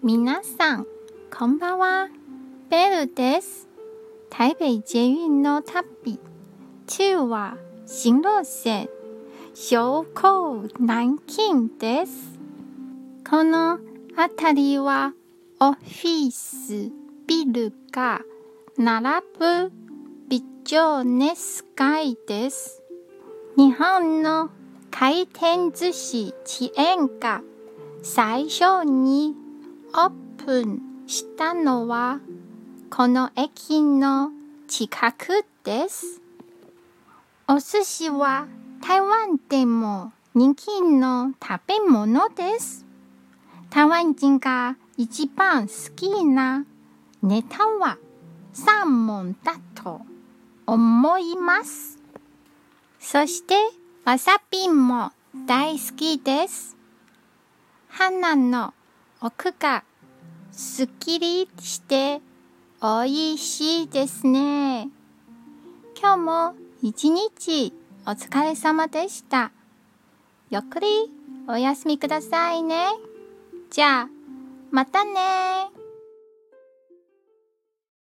皆さん、こんばんは。ベルです。台北捷運の旅。中は新路線。標高南京です。この辺りはオフィス、ビルが並ぶビジョネス街です。日本の回転寿司チェーンが最初にオープンしたのはこの駅の近くです。お寿司は台湾でも人気の食べ物です。台湾人が一番好きなネタはサーモンだと思います。そしてわさびも大好きです。鼻の奥がすっきりして美味しいですね。今日も一日お疲れ様でした。ゆっくりお休みくださいね。じゃあ、またね